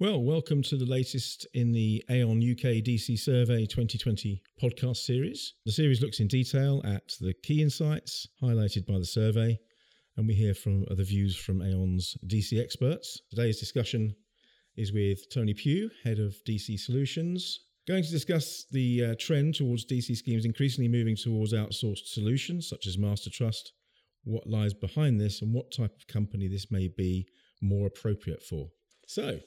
Well, welcome to the latest in the Aon UK DC Survey 2020 podcast series. The series looks in detail at the key insights highlighted by the survey, and we hear from the views from Aon's DC experts. Today's discussion is with Tony Pugh, head of DC Solutions, going to discuss the uh, trend towards DC schemes increasingly moving towards outsourced solutions such as Master Trust, what lies behind this, and what type of company this may be more appropriate for. So,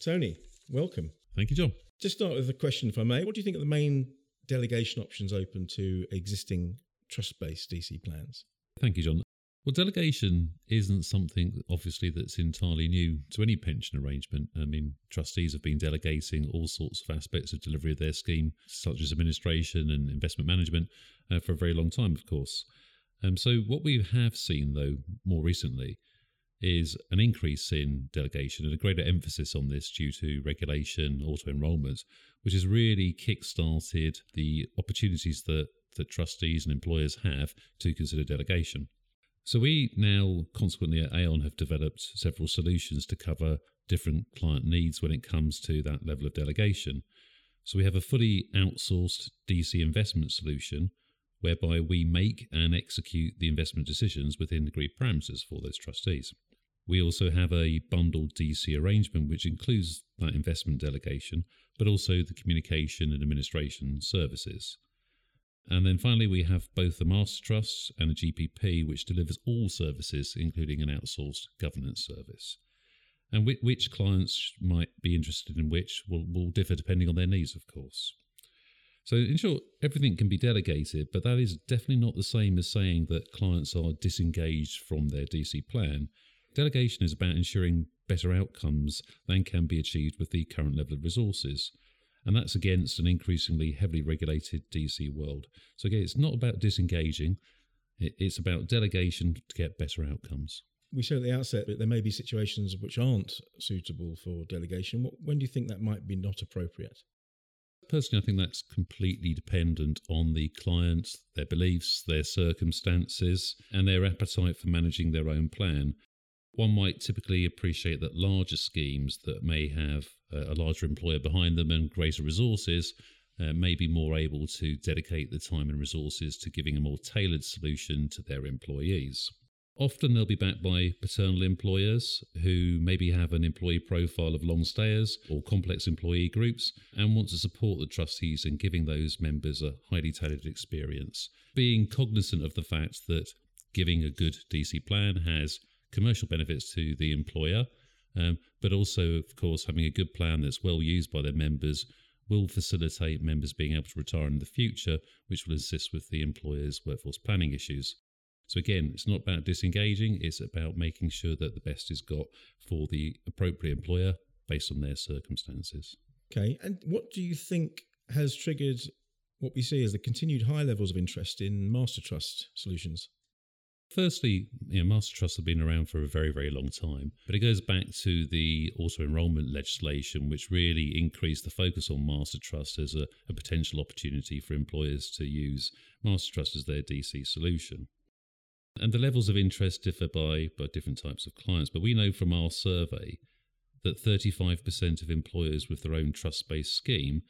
Tony, welcome. Thank you, John. Just start with a question, if I may. What do you think are the main delegation options open to existing trust based DC plans? Thank you, John. Well, delegation isn't something, obviously, that's entirely new to any pension arrangement. I mean, trustees have been delegating all sorts of aspects of delivery of their scheme, such as administration and investment management, uh, for a very long time, of course. Um, so, what we have seen, though, more recently, is an increase in delegation and a greater emphasis on this due to regulation, auto enrolment, which has really kick-started the opportunities that, that trustees and employers have to consider delegation. So we now, consequently at Aon, have developed several solutions to cover different client needs when it comes to that level of delegation. So we have a fully outsourced DC investment solution whereby we make and execute the investment decisions within agreed parameters for those trustees. We also have a bundled DC arrangement, which includes that investment delegation, but also the communication and administration services. And then finally, we have both a master trust and a GPP, which delivers all services, including an outsourced governance service. And which clients might be interested in which will, will differ depending on their needs, of course. So, in short, everything can be delegated, but that is definitely not the same as saying that clients are disengaged from their DC plan Delegation is about ensuring better outcomes than can be achieved with the current level of resources. And that's against an increasingly heavily regulated DC world. So, again, it's not about disengaging, it's about delegation to get better outcomes. We said at the outset that there may be situations which aren't suitable for delegation. When do you think that might be not appropriate? Personally, I think that's completely dependent on the client, their beliefs, their circumstances, and their appetite for managing their own plan. One might typically appreciate that larger schemes that may have a larger employer behind them and greater resources uh, may be more able to dedicate the time and resources to giving a more tailored solution to their employees. Often they'll be backed by paternal employers who maybe have an employee profile of long stayers or complex employee groups and want to support the trustees in giving those members a highly tailored experience. Being cognizant of the fact that giving a good DC plan has commercial benefits to the employer, um, but also, of course, having a good plan that's well used by their members will facilitate members being able to retire in the future, which will assist with the employer's workforce planning issues. So, again, it's not about disengaging, it's about making sure that the best is got for the appropriate employer based on their circumstances. Okay, and what do you think has triggered what we see as the continued high levels of interest in master trust solutions? Firstly, you know, master trusts have been around for a very, very long time, but it goes back to the auto enrolment legislation, which really increased the focus on master trust as a, a potential opportunity for employers to use master trust as their DC solution. And the levels of interest differ by, by different types of clients, but we know from our survey that 35% of employers with their own trust based scheme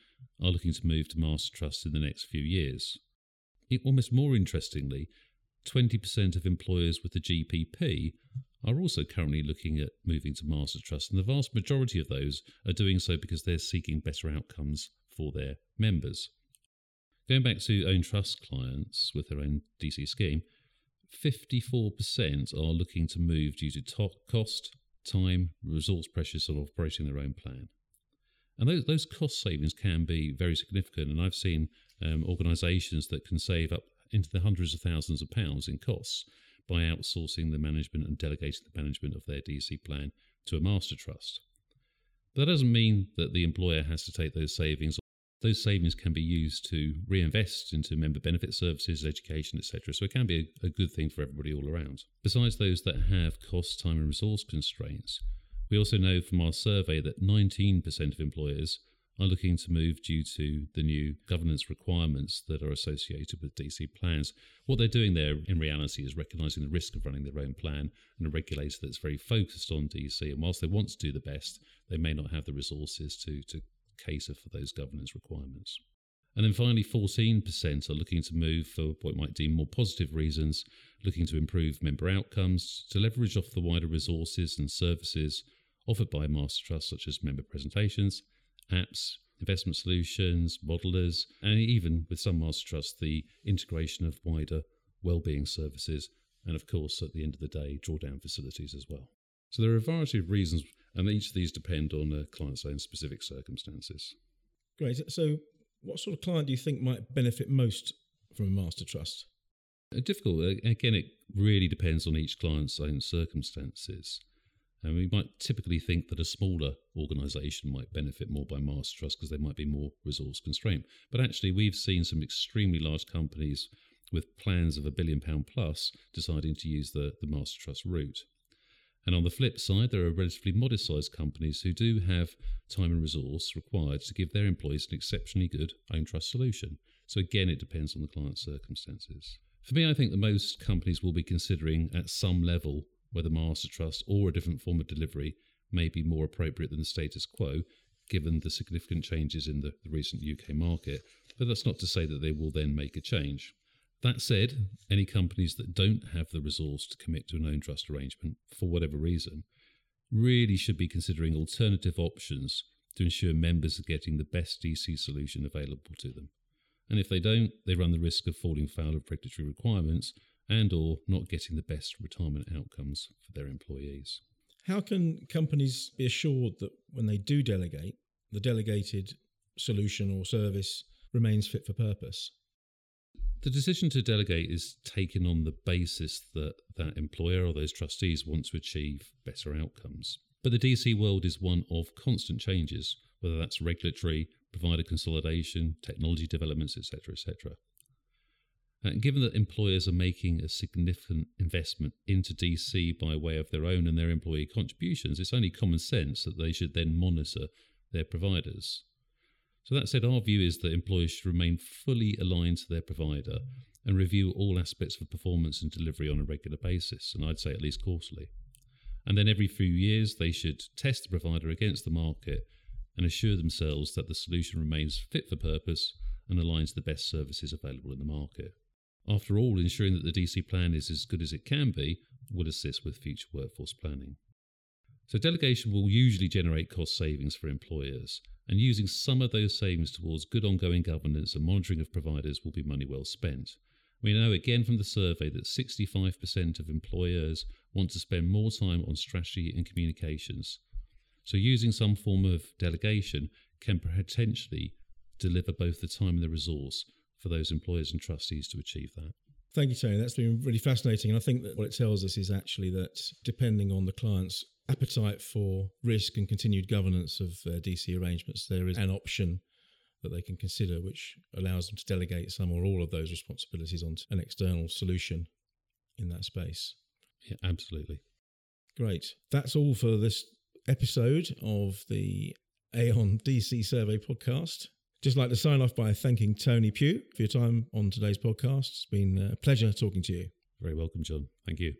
are looking to move to master trust in the next few years. It, almost more interestingly, 20% of employers with the GPP are also currently looking at moving to master trust, and the vast majority of those are doing so because they're seeking better outcomes for their members. Going back to own trust clients with their own DC scheme, 54% are looking to move due to cost, time, resource pressures of operating their own plan. And those, those cost savings can be very significant. And I've seen um, organisations that can save up into the hundreds of thousands of pounds in costs by outsourcing the management and delegating the management of their DC plan to a master trust. That doesn't mean that the employer has to take those savings. Those savings can be used to reinvest into member benefit services, education, etc. So it can be a, a good thing for everybody all around. Besides those that have cost, time, and resource constraints, we also know from our survey that 19% of employers are looking to move due to the new governance requirements that are associated with DC plans. What they're doing there in reality is recognizing the risk of running their own plan and a regulator that's very focused on DC. And whilst they want to do the best, they may not have the resources to, to cater for those governance requirements. And then finally, 14% are looking to move for what might deem more positive reasons, looking to improve member outcomes, to leverage off the wider resources and services offered by Master Trust, such as member presentations, apps, investment solutions, modelers, and even with some Master Trust, the integration of wider well-being services, and of course, at the end of the day, drawdown facilities as well. So there are a variety of reasons, and each of these depend on a client's own specific circumstances. Great. So, what sort of client do you think might benefit most from a master trust? Uh, difficult. Again, it really depends on each client's own circumstances. And we might typically think that a smaller organisation might benefit more by master trust because they might be more resource constrained. But actually, we've seen some extremely large companies with plans of a billion pound plus deciding to use the, the master trust route. And on the flip side, there are relatively modest sized companies who do have time and resource required to give their employees an exceptionally good own trust solution. So again, it depends on the client's circumstances. For me, I think that most companies will be considering at some level whether master trust or a different form of delivery may be more appropriate than the status quo, given the significant changes in the, the recent UK market. But that's not to say that they will then make a change. That said, any companies that don't have the resource to commit to an own trust arrangement for whatever reason really should be considering alternative options to ensure members are getting the best DC solution available to them. And if they don't, they run the risk of falling foul of regulatory requirements and or not getting the best retirement outcomes for their employees. How can companies be assured that when they do delegate, the delegated solution or service remains fit for purpose? The decision to delegate is taken on the basis that that employer or those trustees want to achieve better outcomes. But the DC world is one of constant changes, whether that's regulatory, provider consolidation, technology developments, etc., etc. Uh, given that employers are making a significant investment into DC by way of their own and their employee contributions, it's only common sense that they should then monitor their providers. So, that said, our view is that employers should remain fully aligned to their provider and review all aspects of performance and delivery on a regular basis, and I'd say at least quarterly. And then every few years, they should test the provider against the market and assure themselves that the solution remains fit for purpose and aligns the best services available in the market. After all, ensuring that the DC plan is as good as it can be will assist with future workforce planning. So, delegation will usually generate cost savings for employers, and using some of those savings towards good ongoing governance and monitoring of providers will be money well spent. We know again from the survey that 65% of employers want to spend more time on strategy and communications. So, using some form of delegation can potentially deliver both the time and the resource for those employers and trustees to achieve that. Thank you, Tony. That's been really fascinating. And I think that what it tells us is actually that depending on the client's appetite for risk and continued governance of DC arrangements, there is an option that they can consider which allows them to delegate some or all of those responsibilities onto an external solution in that space. Yeah, absolutely. Great. That's all for this episode of the Aon DC Survey podcast. Just like to sign off by thanking Tony Pugh for your time on today's podcast. It's been uh, a pleasure talking to you. Very welcome, John. Thank you.